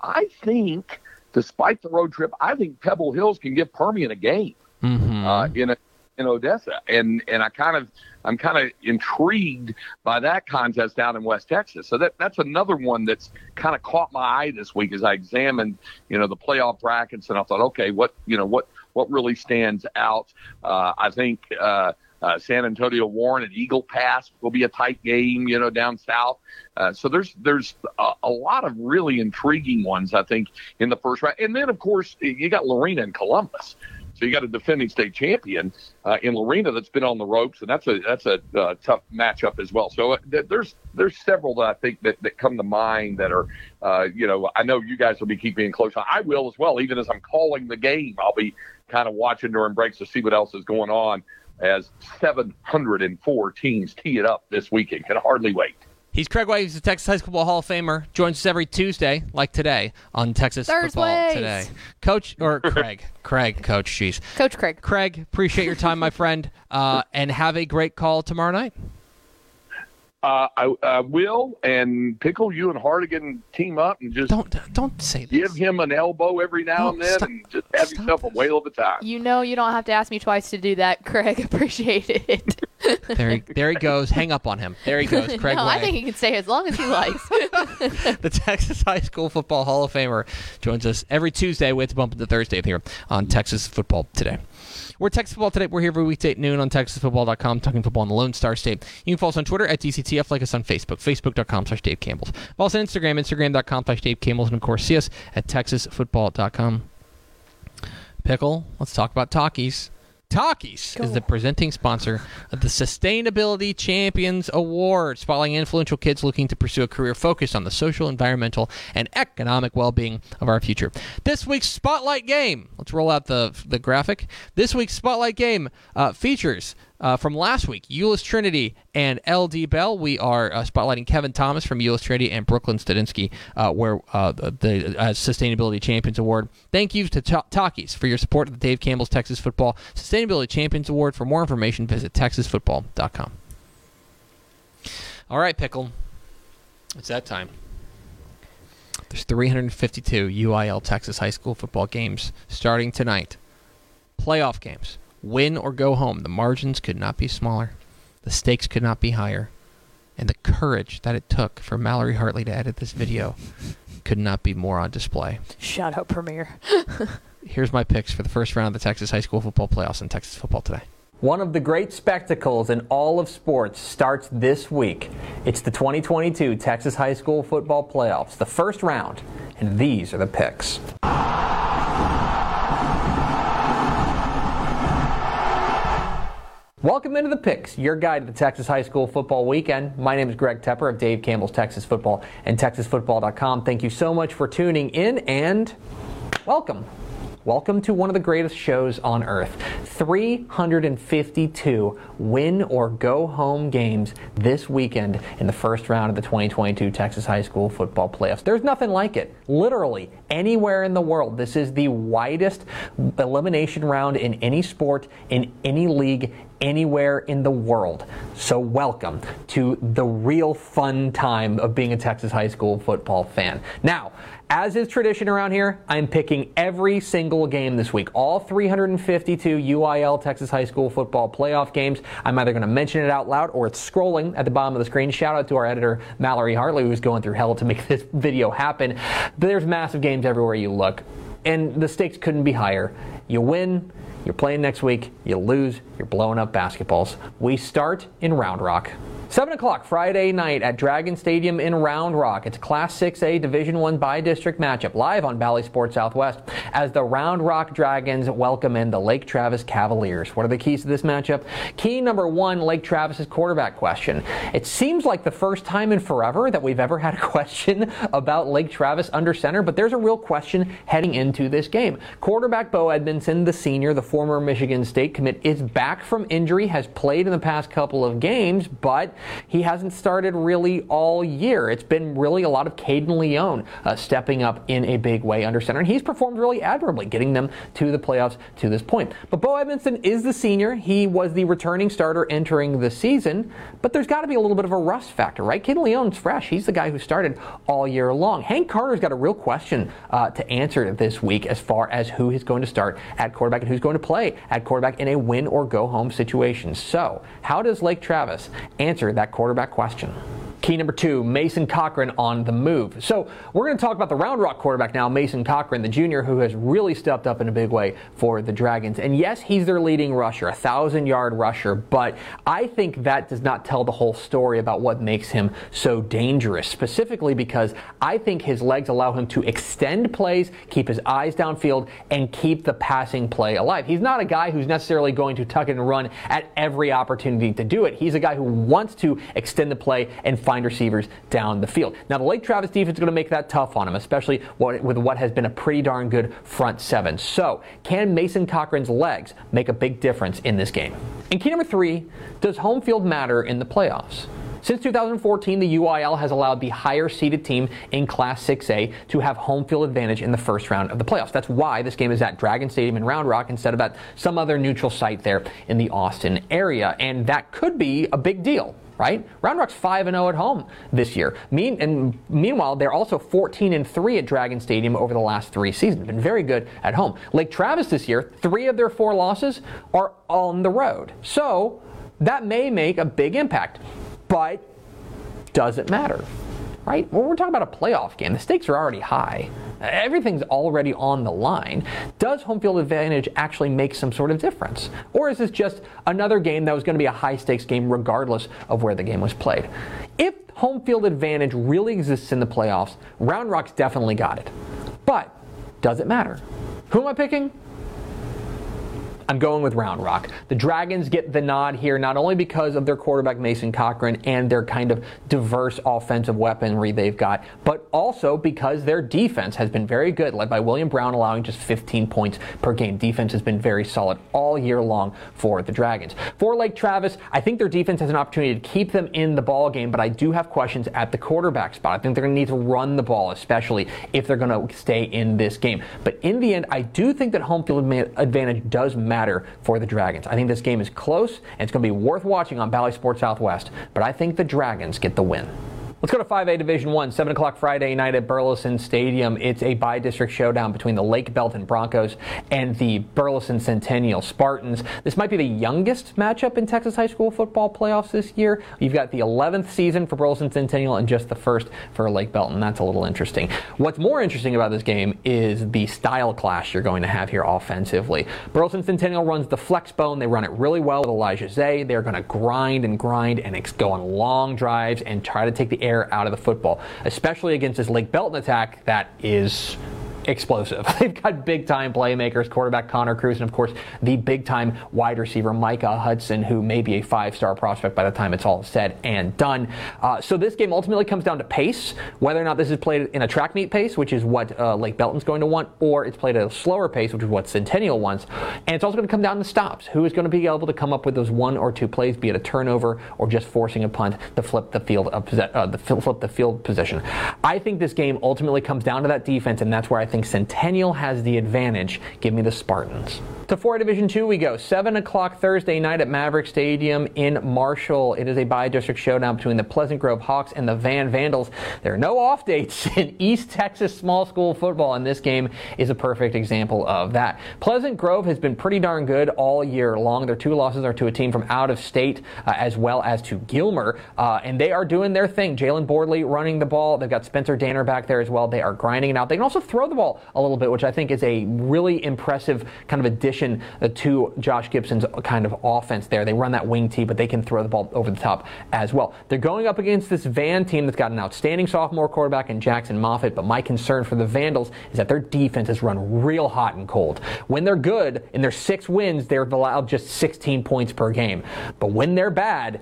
I think, despite the road trip, I think Pebble Hills can give Permian a game mm-hmm. uh, in a in Odessa, and and I kind of I'm kind of intrigued by that contest down in West Texas. So that that's another one that's kind of caught my eye this week as I examined you know the playoff brackets, and I thought, okay, what you know what what really stands out? Uh, I think. Uh, uh, San Antonio Warren and Eagle Pass will be a tight game, you know, down south. Uh, so there's there's a, a, lot of really intriguing ones, I think, in the first round. And then, of course, you got Lorena and Columbus. So you got a defending state champion uh, in Lorena that's been on the ropes, and that's a that's a uh, tough matchup as well. So uh, there's there's several that I think that, that come to mind that are, uh, you know, I know you guys will be keeping close. I will as well. Even as I'm calling the game, I'll be kind of watching during breaks to see what else is going on. As 704 teams tee it up this weekend, can hardly wait. He's Craig White. He's the Texas High School Football Hall of Famer. Joins us every Tuesday, like today, on Texas Thursdays. Football Today. Coach, or Craig. Craig, Coach, jeez. Coach Craig. Craig, appreciate your time, my friend, uh, and have a great call tomorrow night. Uh, I, I, will, and Pickle, you and Hardigan team up and just don't don't say this. Give him an elbow every now and then, stop, and just have yourself a whale of a time. You know, you don't have to ask me twice to do that, Craig. Appreciate it. there he there he goes. Hang up on him. There he goes, Craig. no, Way. I think he can stay as long as he likes. the Texas High School Football Hall of Famer joins us every Tuesday. We have to bump into Thursday here on Texas Football Today. We're Texas Football Today. We're here every weekday at noon on TexasFootball.com, talking football in the Lone Star State. You can follow us on Twitter at DCTF, like us on Facebook, Facebook.com slash Dave Campbell's. Follow us on Instagram, Instagram.com slash Dave Campbell's, and of course, see us at TexasFootball.com. Pickle, let's talk about Takis. Is the presenting sponsor of the Sustainability Champions Award, spotlighting influential kids looking to pursue a career focused on the social, environmental, and economic well-being of our future. This week's Spotlight Game. Let's roll out the the graphic. This week's Spotlight Game uh, features uh, from last week, Euless Trinity and LD Bell. We are uh, spotlighting Kevin Thomas from Euless Trinity and Brooklyn Studinsky, uh, where uh, the, the uh, Sustainability Champions Award. Thank you to Takis for your support of the Dave Campbell's Texas Football Sustainability Champions Award. For more information, visit texasfootball.com. All right, Pickle. It's that time. There's 352 UIL Texas high school football games starting tonight. Playoff games win or go home. The margins could not be smaller. The stakes could not be higher. And the courage that it took for Mallory Hartley to edit this video could not be more on display. Shout out Premier. Here's my picks for the first round of the Texas High School Football Playoffs in Texas Football Today. One of the great spectacles in all of sports starts this week. It's the 2022 Texas High School Football Playoffs, the first round, and these are the picks. Welcome into the picks, your guide to the Texas High School football weekend. My name is Greg Tepper of Dave Campbell's Texas Football and TexasFootball.com. Thank you so much for tuning in and welcome. Welcome to one of the greatest shows on earth. 352 win or go home games this weekend in the first round of the 2022 Texas High School football playoffs. There's nothing like it. Literally anywhere in the world. This is the widest elimination round in any sport, in any league, anywhere in the world. So, welcome to the real fun time of being a Texas high school football fan. Now, as is tradition around here, I'm picking every single game this week. All 352 UIL Texas High School football playoff games. I'm either going to mention it out loud or it's scrolling at the bottom of the screen. Shout out to our editor, Mallory Hartley, who's going through hell to make this video happen. There's massive games everywhere you look, and the stakes couldn't be higher. You win, you're playing next week, you lose, you're blowing up basketballs. We start in Round Rock. 7 o'clock Friday night at Dragon Stadium in Round Rock. It's Class 6A Division 1 by district matchup live on Bally Sports Southwest as the Round Rock Dragons welcome in the Lake Travis Cavaliers. What are the keys to this matchup? Key number one Lake Travis's quarterback question. It seems like the first time in forever that we've ever had a question about Lake Travis under center, but there's a real question heading into this game. Quarterback Bo Edmondson, the senior, the former Michigan State commit, is back from injury, has played in the past couple of games, but he hasn't started really all year. It's been really a lot of Caden Leone uh, stepping up in a big way under center, and he's performed really admirably, getting them to the playoffs to this point. But Bo Edmondson is the senior. He was the returning starter entering the season, but there's got to be a little bit of a rust factor, right? Caden Leone's fresh. He's the guy who started all year long. Hank Carter's got a real question uh, to answer this week as far as who is going to start at quarterback and who's going to play at quarterback in a win or go home situation. So, how does Lake Travis answer answer that quarterback question. Key number two, Mason Cochran on the move. So we're going to talk about the Round Rock quarterback now, Mason Cochran, the junior who has really stepped up in a big way for the Dragons. And yes, he's their leading rusher, a thousand yard rusher, but I think that does not tell the whole story about what makes him so dangerous, specifically because I think his legs allow him to extend plays, keep his eyes downfield, and keep the passing play alive. He's not a guy who's necessarily going to tuck and run at every opportunity to do it. He's a guy who wants to extend the play and find receivers down the field. Now, the Lake Travis defense is going to make that tough on him, especially with what has been a pretty darn good front seven. So, can Mason Cochran's legs make a big difference in this game? And key number three does home field matter in the playoffs? Since 2014, the UIL has allowed the higher seeded team in Class 6A to have home field advantage in the first round of the playoffs. That's why this game is at Dragon Stadium in Round Rock instead of at some other neutral site there in the Austin area. And that could be a big deal right? Round Rock's 5 0 at home this year. Mean, and meanwhile, they're also 14 and 3 at Dragon Stadium over the last three seasons. Been very good at home. Lake Travis this year, three of their four losses are on the road. So that may make a big impact. But does it matter? Right? Well, we're talking about a playoff game. The stakes are already high. Everything's already on the line. Does home field advantage actually make some sort of difference? Or is this just another game that was going to be a high stakes game regardless of where the game was played? If home field advantage really exists in the playoffs, Round Rock's definitely got it. But does it matter? Who am I picking? I'm going with Round Rock. The Dragons get the nod here not only because of their quarterback Mason Cochran and their kind of diverse offensive weaponry they've got, but also because their defense has been very good, led by William Brown, allowing just 15 points per game. Defense has been very solid all year long for the Dragons. For Lake Travis, I think their defense has an opportunity to keep them in the ball game, but I do have questions at the quarterback spot. I think they're going to need to run the ball, especially if they're going to stay in this game. But in the end, I do think that home field advantage does matter matter for the Dragons. I think this game is close and it's going to be worth watching on Bally Sports Southwest, but I think the Dragons get the win. Let's go to 5A Division 1, 7 o'clock Friday night at Burleson Stadium. It's a by district showdown between the Lake Belton Broncos and the Burleson Centennial Spartans. This might be the youngest matchup in Texas high school football playoffs this year. You've got the 11th season for Burleson Centennial and just the first for Lake Belton. That's a little interesting. What's more interesting about this game is the style clash you're going to have here offensively. Burleson Centennial runs the flex bone. They run it really well with Elijah Zay. They're going to grind and grind and go on long drives and try to take the air out of the football, especially against this Lake Belton attack that is explosive. They've got big time playmakers, quarterback Connor Cruz, and of course the big time wide receiver Micah Hudson, who may be a five star prospect by the time it's all said and done. Uh, so this game ultimately comes down to pace, whether or not this is played in a track meet pace, which is what uh, Lake Belton's going to want, or it's played at a slower pace, which is what Centennial wants. And it's also going to come down to stops. Who is going to be able to come up with those one or two plays, be it a turnover or just forcing a punt to flip the field, uh, the flip the field position. I think this game ultimately comes down to that defense, and that's where I think Centennial has the advantage. Give me the Spartans. To 4 Division 2 we go. 7 o'clock Thursday night at Maverick Stadium in Marshall. It is a bi-district showdown between the Pleasant Grove Hawks and the Van Vandals. There are no off dates in East Texas small school football, and this game is a perfect example of that. Pleasant Grove has been pretty darn good all year long. Their two losses are to a team from out of state uh, as well as to Gilmer, uh, and they are doing their thing. Jalen Boardley running the ball. They've got Spencer Danner back there as well. They are grinding it out. They can also throw the ball a little bit, which I think is a really impressive kind of addition addition uh, to Josh Gibson's kind of offense there. They run that wing tee, but they can throw the ball over the top as well. They're going up against this Van team that's got an outstanding sophomore quarterback in Jackson Moffitt, but my concern for the Vandals is that their defense has run real hot and cold. When they're good, in their six wins, they're allowed just 16 points per game. But when they're bad,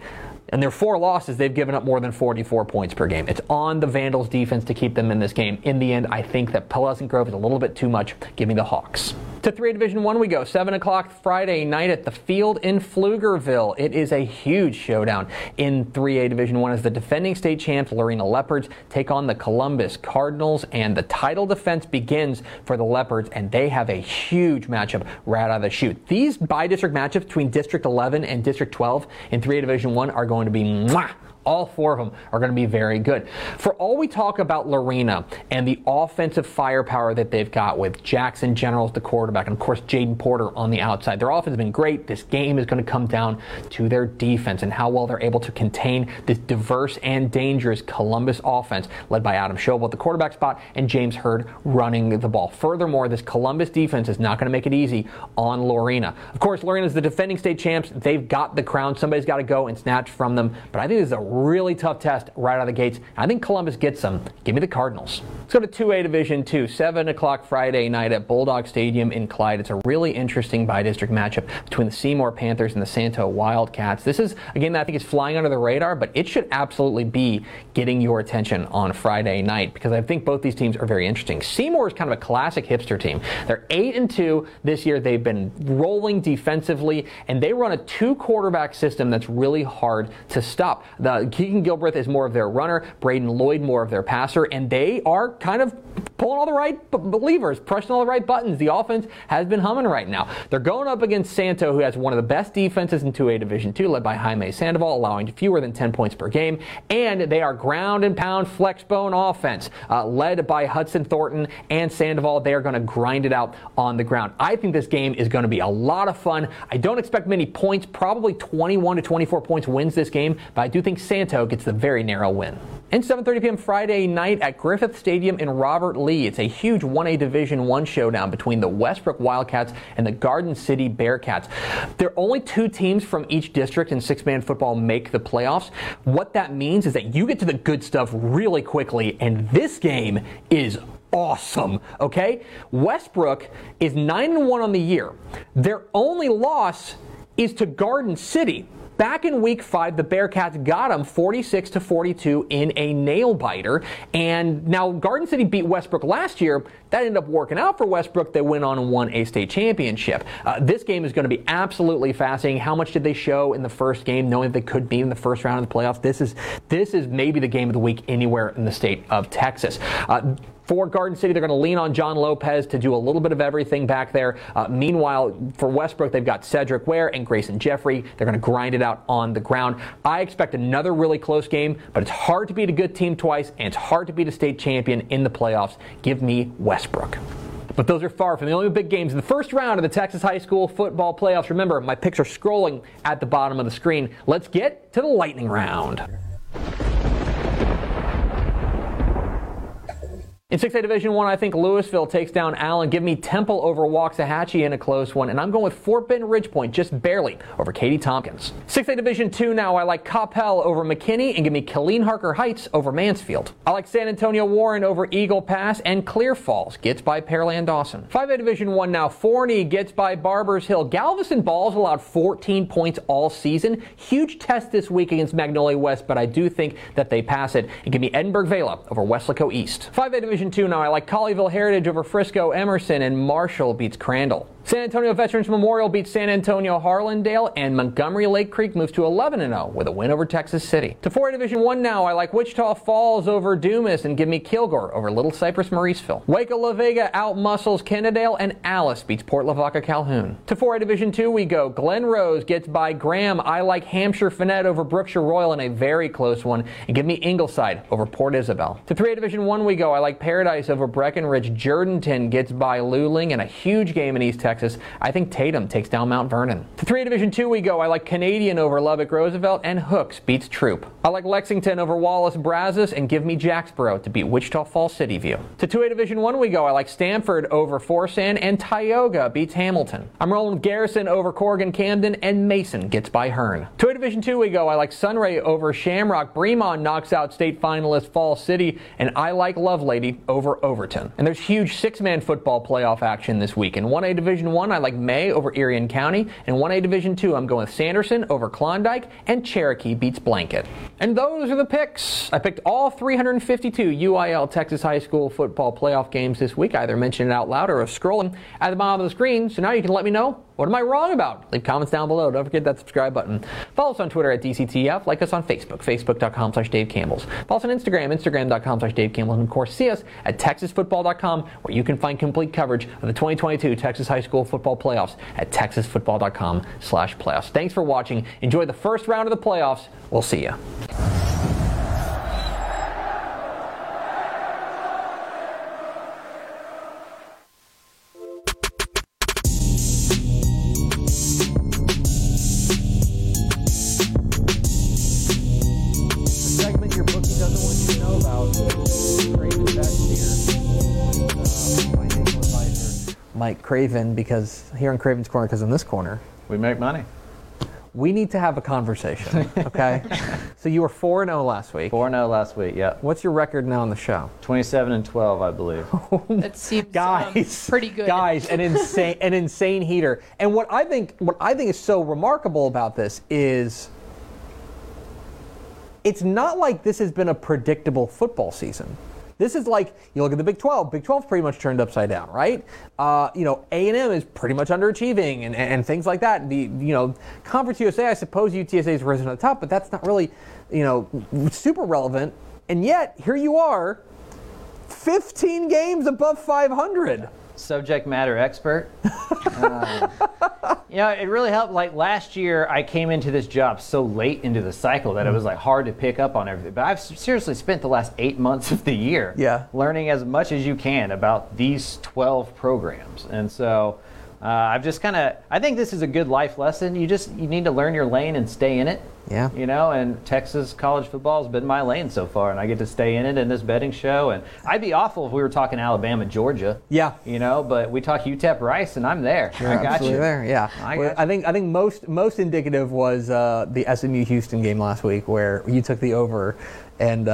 and their four losses, they've given up more than 44 points per game. It's on the Vandals defense to keep them in this game. In the end, I think that Pleasant Grove is a little bit too much. Give me the Hawks. To 3A Division 1 we go. 7 o'clock Friday night at the Pfield in Pflugerville. It is a huge showdown in 3A Division 1 as the defending state champs Lorena Leopards take on the Columbus Cardinals and the title defense begins for the Leopards and they have a huge matchup right out of the chute. These by-district matchups between District 11 and District 12 in 3A Division 1 are going to be mwah, all four of them are going to be very good. For all we talk about Lorena and the offensive firepower that they've got with Jackson Generals, the quarterback, and of course Jaden Porter on the outside, their offense has been great. This game is going to come down to their defense and how well they're able to contain this diverse and dangerous Columbus offense led by Adam Schobel at the quarterback spot and James Hurd running the ball. Furthermore, this Columbus defense is not going to make it easy on Lorena. Of course, Lorena is the defending state champs. They've got the crown. Somebody's got to go and snatch from them. But I think this is a really tough test right out of the gates. I think Columbus gets them. Give me the Cardinals. Let's go to 2A Division 2, 7 o'clock Friday night at Bulldog Stadium in Clyde. It's a really interesting by district matchup between the Seymour Panthers and the Santo Wildcats. This is a game that I think is flying under the radar, but it should absolutely be getting your attention on Friday night because I think both these teams are very interesting. Seymour is kind of a classic hipster team. They're 8 and 2 this year. They've been rolling defensively, and they run a two quarterback system that's really hard to stop. The Keegan Gilbreth is more of their runner, Braden Lloyd more of their passer, and they are kind of pulling all the right believers, pressing all the right buttons. The offense has been humming right now. They're going up against Santo, who has one of the best defenses in 2A Division 2, led by Jaime Sandoval, allowing fewer than 10 points per game. And they are ground and pound flex bone offense, uh, led by Hudson Thornton and Sandoval. They are going to grind it out on the ground. I think this game is going to be a lot of fun. I don't expect many points, probably 21 to 24 points wins this game, but I do think Santo gets the very narrow win. And 7:30 p.m. Friday night at Griffith Stadium in Robert Lee, it's a huge 1A Division 1 showdown between the Westbrook Wildcats and the Garden City Bearcats. There are only two teams from each district in six-man football make the playoffs. What that means is that you get to the good stuff really quickly, and this game is awesome. Okay? Westbrook is 9 and 1 on the year. Their only loss is to Garden City. Back in week five, the Bearcats got them 46 to 42 in a nail biter. And now Garden City beat Westbrook last year. That ended up working out for Westbrook. They went on and won a state championship. Uh, this game is going to be absolutely fascinating. How much did they show in the first game, knowing that they could be in the first round of the playoffs? This is this is maybe the game of the week anywhere in the state of Texas. Uh, for Garden City, they're going to lean on John Lopez to do a little bit of everything back there. Uh, meanwhile, for Westbrook, they've got Cedric Ware and Grayson Jeffrey. They're going to grind it out on the ground. I expect another really close game, but it's hard to beat a good team twice, and it's hard to beat a state champion in the playoffs. Give me Westbrook. But those are far from the only big games in the first round of the Texas High School football playoffs. Remember, my picks are scrolling at the bottom of the screen. Let's get to the lightning round. In 6A Division 1, I think Lewisville takes down Allen. Give me Temple over Waxahachie in a close one, and I'm going with Fort Bend Ridgepoint just barely over Katy Tompkins. 6A Division 2 now, I like Coppell over McKinney, and give me Killeen Harker Heights over Mansfield. I like San Antonio Warren over Eagle Pass, and Clear Falls gets by Pearland Dawson. 5A Division 1 now, Forney gets by Barbers Hill. Galveston Ball's allowed 14 points all season. Huge test this week against Magnolia West, but I do think that they pass it. And give me Edinburg Vela over Weslaco East. 5A Division 2 now, I like Colleyville Heritage over Frisco Emerson, and Marshall beats Crandall. San Antonio Veterans Memorial beats San Antonio Harlandale, and Montgomery Lake Creek moves to 11 0 with a win over Texas City. To 4A Division 1 now, I like Wichita Falls over Dumas and give me Kilgore over Little Cypress Mauriceville. Waco La Vega out muscles Kennedale, and Alice beats Port Lavaca Calhoun. To 4A Division 2 we go. Glen Rose gets by Graham. I like Hamshire-Fannett over Brookshire Royal in a very close one, and give me Ingleside over Port Isabel. To 3A Division 1 we go. I like Paradise over Breckenridge. Jourdanton gets by Luling in a huge game in East Texas. I think Tatum takes down Mount Vernon. To 3A Division 2 we go. I like Canadian over Lubbock Roosevelt, and Hooks beats Troup. I like Lexington over Wallis Brazos, and give me Jacksboro to beat Wichita Falls City View. To 2A Division 1 we go. I like Stamford over Forsan, and Tioga beats Hamilton. I'm rolling Garrison over Corrigan Camden, and Mason gets by Hearne. 2A Division 2 we go. I like Sunray over Shamrock. Bremond knocks out state finalist Falls City, and I like Lovelady over Overton. And there's huge six-man football playoff action this week. In 1A Division 1, I like May over Irion County. In 1A Division 2, I'm going with Sanderson over Klondike, and Cherokee beats Blanket. And those are the picks. I picked all 352 UIL Texas High School football playoff games this week. I either mentioned it out loud or scrolling at the bottom of the screen. So now you can let me know what am I wrong about? Leave comments down below. Don't forget that subscribe button. Follow us on Twitter at DCTF. Like us on Facebook, facebook.com slash Dave Campbell's. Follow us on Instagram, instagram.com slash Dave Campbell. And of course, see us at texasfootball.com where you can find complete coverage of the 2022 Texas High School football playoffs at texasfootball.com slash playoffs. Thanks for watching. Enjoy the first round of the playoffs. We'll see you. Craven, because here in Craven's corner, because in this corner, We make money. we need to have a conversation. Okay. so you were four and zero last week. 4 0 last week, yeah. What's your record now on the show? 27 and 12, I believe. That seems um, pretty good. Guys, an insane, an insane heater. And what I think, what I think is so remarkable about this is, it's not like this has been a predictable football season. This is like you look at the Big 12. Big 12 pretty much turned upside down, right? Uh, you know, A and M is pretty much underachieving, and, and things like that. The you know, Conference USA, I suppose UTSA has risen to the top, but that's not really, you know, super relevant. And yet here you are, 15 games above 500. Subject matter expert. Um, you know, it really helped. Like last year, I came into this job so late into the cycle that it was like hard to pick up on everything. But I've seriously spent the last eight months of the year Yeah. learning as much as you can about these 12 programs. And so uh, I've just kind of, I think this is a good life lesson. You just, you need to learn your lane and stay in it. Yeah. You know, and Texas college football has been my lane so far, and I get to stay in it in this betting show. And I'd be awful if we were talking Alabama, Georgia. Yeah. You know, but we talk UTEP Rice, and I'm there. I got you. there. Yeah, I Well, I think I think most most indicative was uh, the SMU Houston game last week where you took the over, and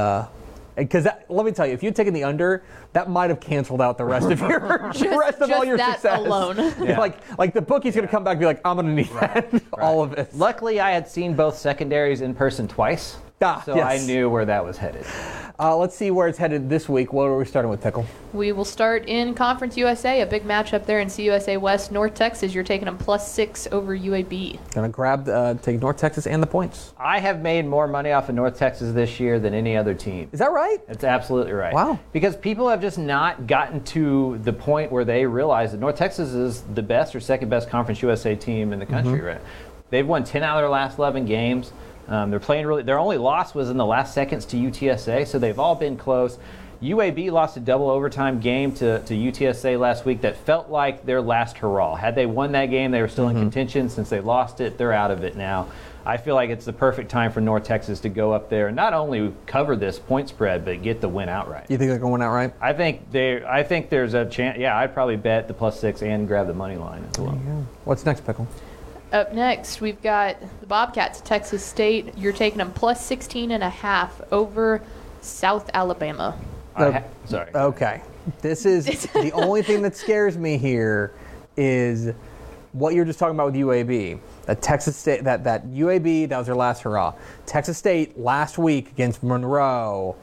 because let me tell you, if you'd taken the under, that might have canceled out the rest of your the rest of all just your that success. alone. Like like the bookie's gonna come back and be like, I'm gonna need that all of it. Luckily, I had seen both secondaries in person twice, Ah, so yes. I knew where that was headed. Uh, let's see where it's headed this week. What are we starting with, Pickle? We will start in Conference USA, a big matchup there in CUSA West, North Texas. You're taking them plus six over UAB. Gonna grab uh, take North Texas and the points. I have made more money off of North Texas this year than any other team. Is that right? That's absolutely right. Wow. Because people have just not gotten to the point where they realize that North Texas is the best or second best Conference USA team in the country Mm-hmm. right. They've won 10 out of their last 11 games. Um, they're playing really, their only loss was in the last seconds to UTSA, so they've all been close. UAB lost a double overtime game to, to UTSA last week that felt like their last hurrah. Had they won that game, they were still in contention. Since they lost it, they're out of it now. I feel like it's the perfect time for North Texas to go up there and not only cover this point spread, but get the win outright. You think they're going out right? I think they. I think there's a chance. Yeah, I'd probably bet the plus six and grab the money line as well. What's next, Pickle? Up next, we've got the Bobcats, Texas State. You're taking them plus 16 and a half over South Alabama. I ha- sorry. Okay. This is the only thing that scares me here is what you're just talking about with UAB. That Texas State, that, that UAB, that was their last hurrah. Texas State last week against Monroe,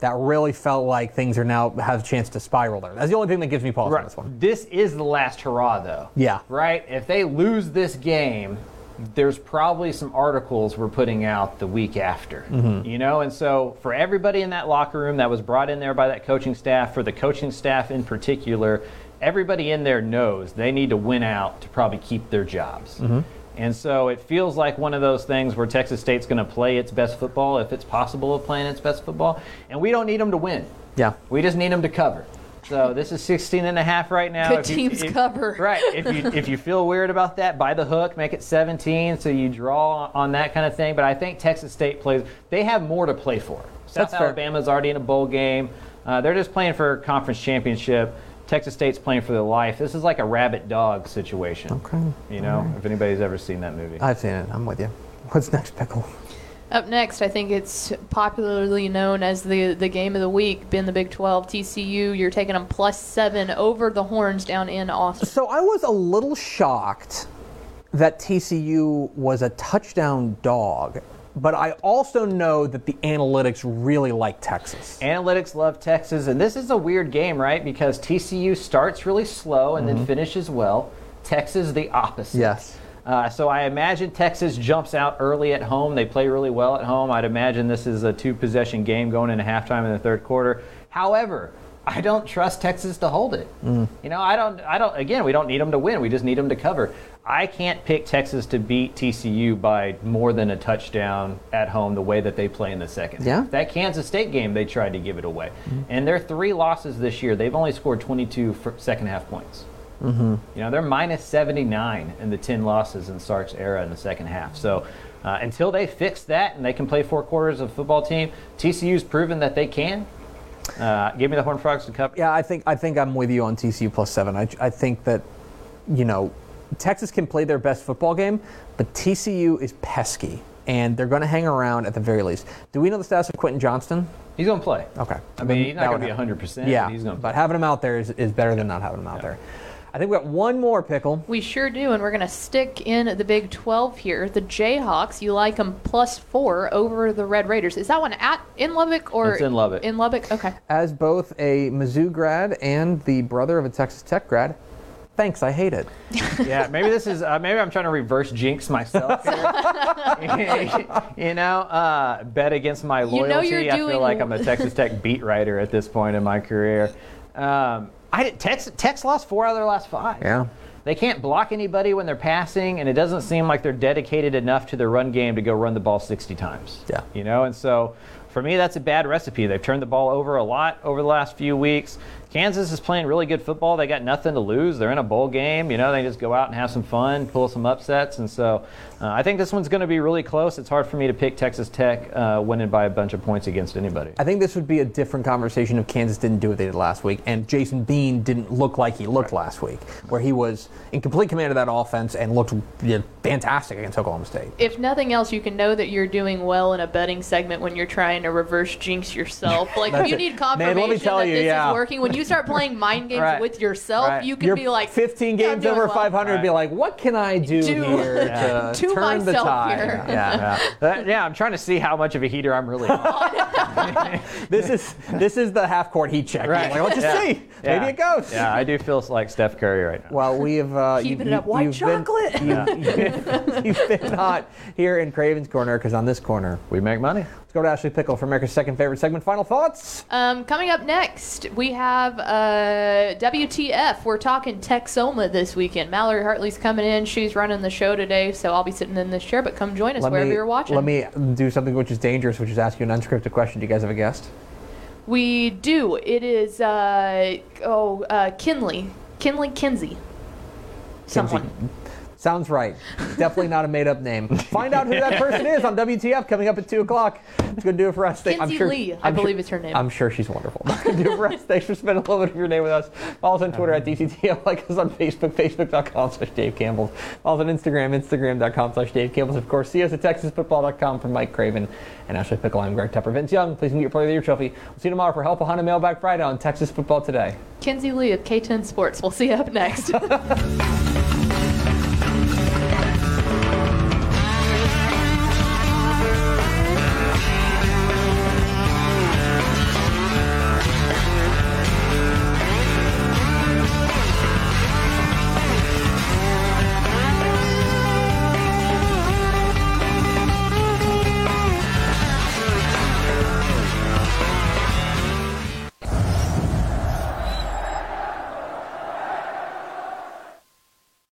that really felt like things are now have a chance to spiral there. That's the only thing that gives me pause on this one. This is the last hurrah, though. Yeah. Right? If they lose this game, there's probably some articles we're putting out the week after. Mm-hmm. You know, and so for everybody in that locker room that was brought in there by that coaching staff, for the coaching staff in particular, everybody in there knows they need to win out to probably keep their jobs. Mm-hmm. And so it feels like one of those things where Texas State's going to play its best football if it's possible of playing its best football. And we don't need them to win. Yeah. We just need them to cover. So this is 16 and a half right now. Good If you- teams if- cover. Right. If you if you feel weird about that, buy the hook, make it 17, so you draw on that kind of thing. But I think Texas State plays. They have more to play for. South That's fair. Alabama's already in a bowl game. Uh, they're just playing for a conference championship. Texas State's playing for their life. This is like a rabbit dog situation. Okay. You know, if anybody's ever seen that movie. I've seen it. I'm with you. What's next, Pickle? Up next, I think it's popularly known as the, the game of the week, been the Big 12 TCU. You're taking them plus seven over the Horns down in Austin. So I was a little shocked that TCU was a touchdown dog, but I also know that the analytics really like Texas. Analytics love Texas, and this is a weird game, right? Because TCU starts really slow and then finishes well. Texas the opposite. Yes. Uh, so I imagine Texas jumps out early at home. They play really well at home. I'd imagine this is a two-possession game going into halftime in the third quarter. However, I don't trust Texas to hold it. You know, I don't. I don't. Again, we don't need them to win. We just need them to cover. I can't pick Texas to beat TCU by more than a touchdown at home the way that they play in the second. Yeah. That Kansas State game, they tried to give it away. And their three losses this year, they've only scored 22 fir- second half points. You know, they're minus 79 in the 10 losses in Sark's era in the second half. So uh, until they fix that and they can play four quarters of a football team, TCU's proven that they can. Uh, give me the Horned Frogs to cover. Yeah, I think I think I'm with you on TCU plus seven. I, I think that, you know, Texas can play their best football game, but TCU is pesky, and they're going to hang around at the very least. Do we know the status of Quentin Johnston? He's going to play. Okay. I mean, he's not going to be 100%. Yeah, but he's going to but having him out there is, is better than not having him out there. I think we got one more pickle. We sure do, and we're going to stick in the Big 12 here. The Jayhawks, you like them plus four over the Red Raiders. Is that one at in Lubbock or It's in Lubbock. In Lubbock, okay. As both a Mizzou grad and the brother of a Texas Tech grad, thanks. I hate it. yeah, maybe this is uh, maybe I'm trying to reverse jinx myself here. you know, uh, bet against my You know loyalty. you're I doing- feel like I'm a Texas Tech beat writer at this point in my career. Um, I did, Tex, Tech's lost four out of their last five. Yeah. They can't block anybody when they're passing, and it doesn't seem like they're dedicated enough to their run game to go run the ball 60 times. Yeah. You know, and so for me, that's a bad recipe. They've turned the ball over a lot over the last few weeks. Kansas is playing really good football. They got nothing to lose. They're in a bowl game. You know, they just go out and have some fun, pull some upsets. And so uh, I think this one's going to be really close. It's hard for me to pick Texas Tech uh, winning by a bunch of points against anybody. I think this would be a different conversation if Kansas didn't do what they did last week and Jason Bean didn't look like he looked last week, where he was in complete command of that offense and looked yeah, fantastic against Oklahoma State. If nothing else, you can know that you're doing well in a betting segment when you're trying to reverse jinx yourself. Like if you it. need Man, confirmation let me tell that you, this yeah. is working, when you start playing mind games Right. with yourself, Right. you can You're be like 15 games doing over well." 500, be like, what can I do, Do- here to, To turn the myself tide? here. Yeah. yeah. That- yeah, I'm trying to see how much of a heater I'm really on. this is this is the half court heat check. Right. Like, let's just Yeah. see. Yeah. Maybe it goes. Yeah, I do feel like Steph Curry right now. Well, we have uh, Keeping you, it up. White you've been- chocolate. you- you've been hot here in Craven's Corner because on this corner, We make money. Let's go to Ashley Pickle for America's second favorite segment. Final thoughts. Um, coming up next, we have uh, WTF. We're talking Texoma this weekend. Mallory Hartley's coming in. She's running the show today, so I'll be sitting in this chair. But come join us wherever me, you're watching. Let me do something which is dangerous, which is ask you an unscripted question. Do you guys have a guest? We do. It is uh, oh uh, Kinley, Kinley Kinsey. Someone. Sounds right. Definitely not a made up name. Find out who that person is on WTF coming up at 2 o'clock. It's going to do it for us. Kinsey Lee, I believe is her name. I'm sure she's wonderful. That's going to do it for us. Thanks for spending a little bit of your day with us. Follow us on Twitter at DCTF. Like us on Facebook, facebook.com slash Dave Campbell. Follow us on Instagram, instagram.com slash Dave Campbell. Of course, see us at texasfootball.com from Mike Craven and Ashley Pickle. I'm Greg Tepper. Vince Young, please get your player of the year trophy. We'll see you tomorrow for Help Behind a Mailbag Friday on Texas Football Today. Kinsey Lee of K10 Sports. We'll see you up next.